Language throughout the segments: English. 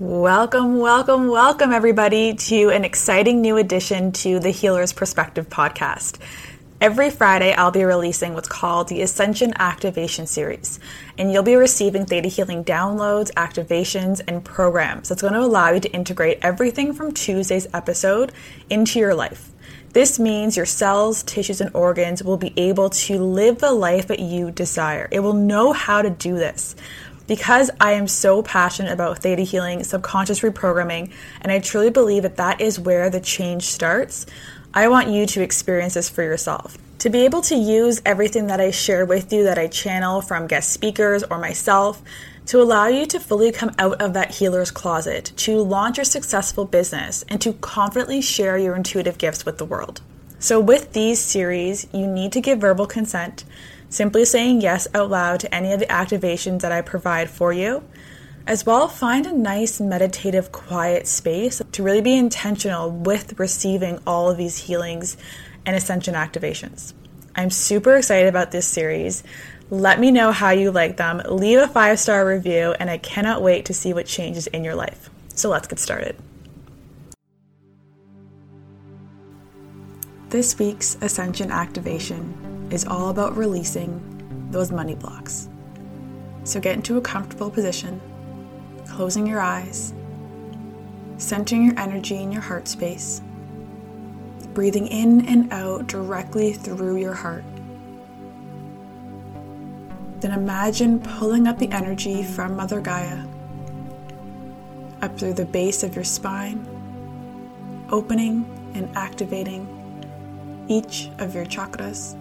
Welcome, welcome, welcome, everybody, to an exciting new addition to the Healer's Perspective podcast. Every Friday, I'll be releasing what's called the Ascension Activation Series, and you'll be receiving Theta Healing downloads, activations, and programs that's going to allow you to integrate everything from Tuesday's episode into your life. This means your cells, tissues, and organs will be able to live the life that you desire. It will know how to do this. Because I am so passionate about theta healing, subconscious reprogramming, and I truly believe that that is where the change starts, I want you to experience this for yourself. To be able to use everything that I share with you, that I channel from guest speakers or myself, to allow you to fully come out of that healer's closet, to launch your successful business, and to confidently share your intuitive gifts with the world. So, with these series, you need to give verbal consent simply saying yes out loud to any of the activations that I provide for you. As well, find a nice meditative, quiet space to really be intentional with receiving all of these healings and ascension activations. I'm super excited about this series. Let me know how you like them. Leave a five star review, and I cannot wait to see what changes in your life. So let's get started. This week's Ascension activation is all about releasing those money blocks. So get into a comfortable position, closing your eyes, centering your energy in your heart space, breathing in and out directly through your heart. Then imagine pulling up the energy from Mother Gaia up through the base of your spine, opening and activating each of your chakras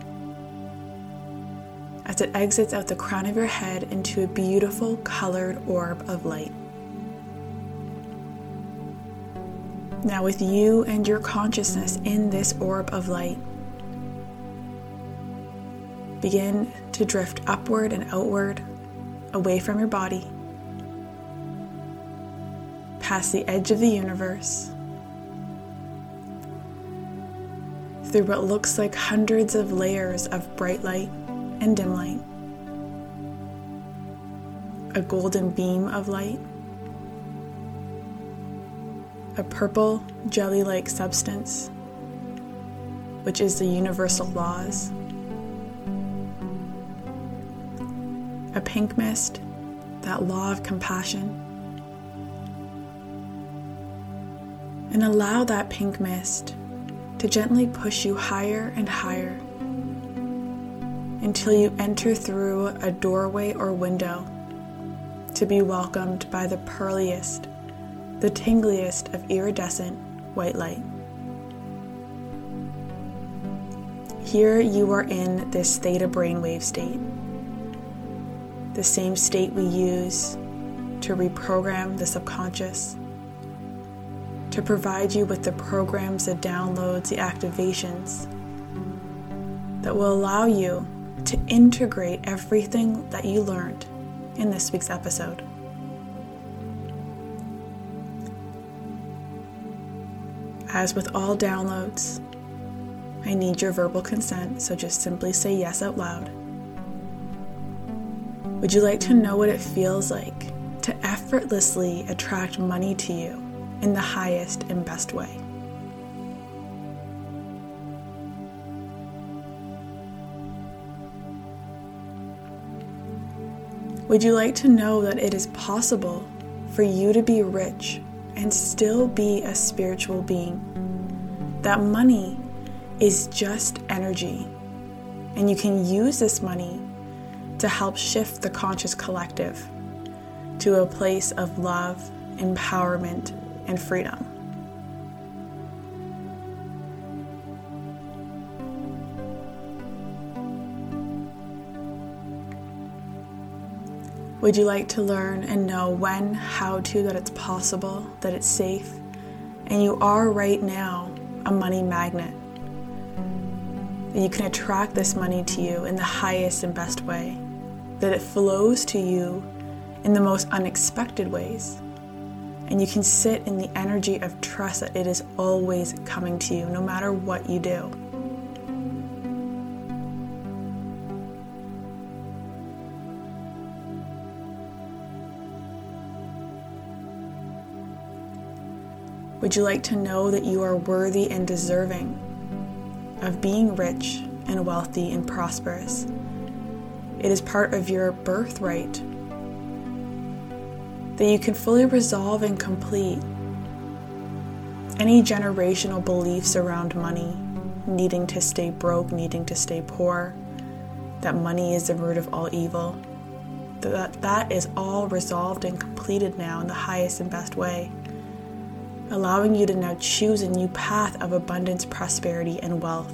as it exits out the crown of your head into a beautiful colored orb of light. Now, with you and your consciousness in this orb of light, begin to drift upward and outward, away from your body, past the edge of the universe, through what looks like hundreds of layers of bright light and dim light, a golden beam of light, a purple jelly like substance, which is the universal laws, a pink mist, that law of compassion. And allow that pink mist to gently push you higher and higher until you enter through a doorway or window to be welcomed by the pearliest, the tingliest of iridescent white light. Here you are in this theta brainwave state, the same state we use to reprogram the subconscious, to provide you with the programs, the downloads, the activations that will allow you to integrate everything that you learned in this week's episode. As with all downloads, I need your verbal consent, so just simply say yes out loud. Would you like to know what it feels like to effortlessly attract money to you in the highest and best way? Would you like to know that it is possible for you to be rich and still be a spiritual being? That money is just energy, and you can use this money to help shift the conscious collective to a place of love, empowerment, and freedom. Would you like to learn and know when, how to, that it's possible, that it's safe? And you are right now a money magnet. That you can attract this money to you in the highest and best way. That it flows to you in the most unexpected ways. And you can sit in the energy of trust that it is always coming to you, no matter what you do. Would you like to know that you are worthy and deserving of being rich and wealthy and prosperous? It is part of your birthright that you can fully resolve and complete any generational beliefs around money, needing to stay broke, needing to stay poor, that money is the root of all evil. That that is all resolved and completed now in the highest and best way, allowing you to now choose a new path of abundance, prosperity, and wealth.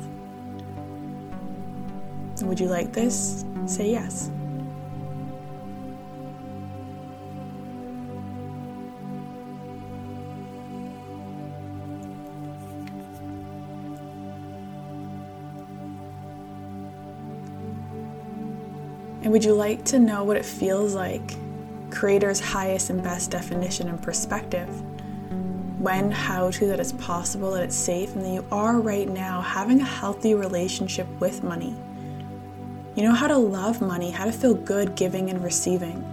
Would you like this? Say yes. And would you like to know what it feels like? Creator's highest and best definition and perspective. When, how to, that it's possible, that it's safe, and that you are right now having a healthy relationship with money. You know how to love money, how to feel good giving and receiving,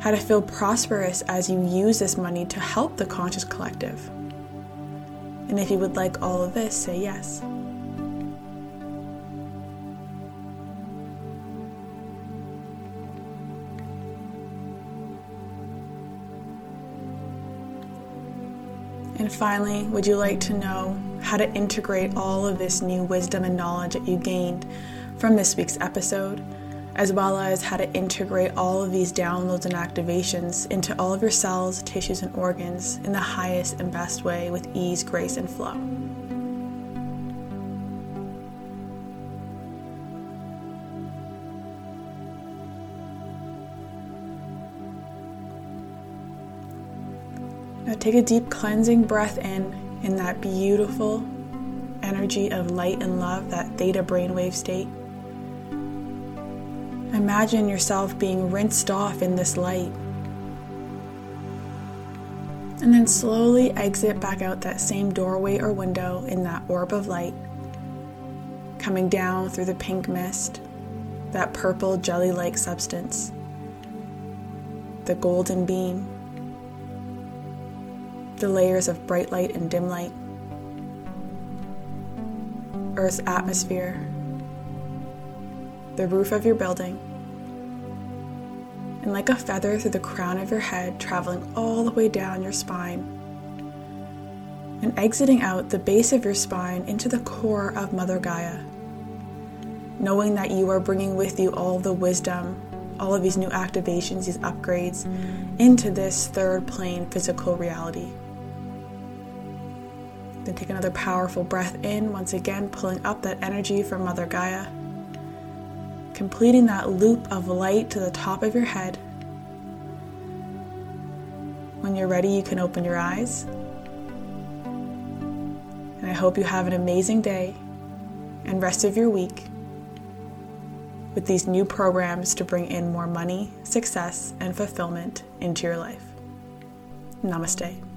how to feel prosperous as you use this money to help the conscious collective. And if you would like all of this, say yes. And finally, would you like to know how to integrate all of this new wisdom and knowledge that you gained from this week's episode, as well as how to integrate all of these downloads and activations into all of your cells, tissues, and organs in the highest and best way with ease, grace, and flow? Now take a deep cleansing breath in in that beautiful energy of light and love, that theta brainwave state. Imagine yourself being rinsed off in this light. And then slowly exit back out that same doorway or window in that orb of light, coming down through the pink mist, that purple jelly like substance, the golden beam the layers of bright light and dim light, Earth's atmosphere, the roof of your building, and like a feather through the crown of your head, traveling all the way down your spine, and exiting out the base of your spine into the core of Mother Gaia, knowing that you are bringing with you all the wisdom, all of these new activations, these upgrades into this third plane physical reality. Then take another powerful breath in, once again pulling up that energy from Mother Gaia, completing that loop of light to the top of your head. When you're ready, you can open your eyes. And I hope you have an amazing day and rest of your week with these new programs to bring in more money, success, and fulfillment into your life. Namaste.